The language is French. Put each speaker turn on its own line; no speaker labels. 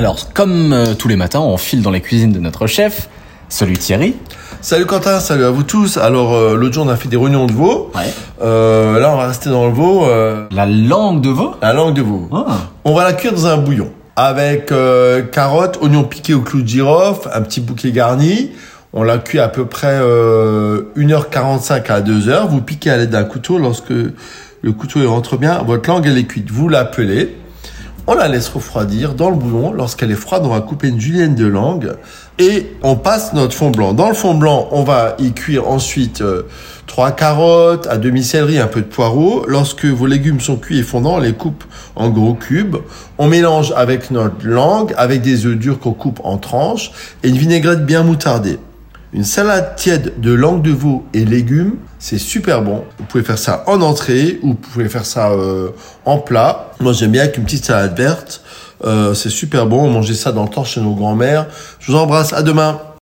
Alors, comme euh, tous les matins, on file dans les cuisines de notre chef, celui Thierry.
Salut Quentin, salut à vous tous. Alors euh, l'autre jour on a fait des réunions de veau.
Ouais.
Euh, là on va rester dans le veau. euh,
La langue de veau?
La langue de veau.
Ah.
On va la cuire dans un bouillon avec euh, carottes, oignons piqués au clou de girofle, un petit bouquet garni. On la cuit à peu près euh, 1h45 à 2h. Vous piquez à l'aide d'un couteau. Lorsque le couteau il rentre bien, votre langue elle est cuite. Vous la pelez. On la laisse refroidir dans le bouillon. Lorsqu'elle est froide, on va couper une julienne de langue et on passe notre fond blanc. Dans le fond blanc, on va y cuire ensuite euh, trois carottes, un demi-céleri, un peu de poireau. Lorsque vos légumes sont cuits et fondants, on les coupe en gros cubes. On mélange avec notre langue, avec des œufs durs qu'on coupe en tranches et une vinaigrette bien moutardée. Une salade tiède de langue de veau et légumes, c'est super bon. Vous pouvez faire ça en entrée ou vous pouvez faire ça euh, en plat. Moi j'aime bien avec une petite salade verte. Euh, c'est super bon. On mangeait ça dans le temps chez nos grands-mères. Je vous embrasse. À demain.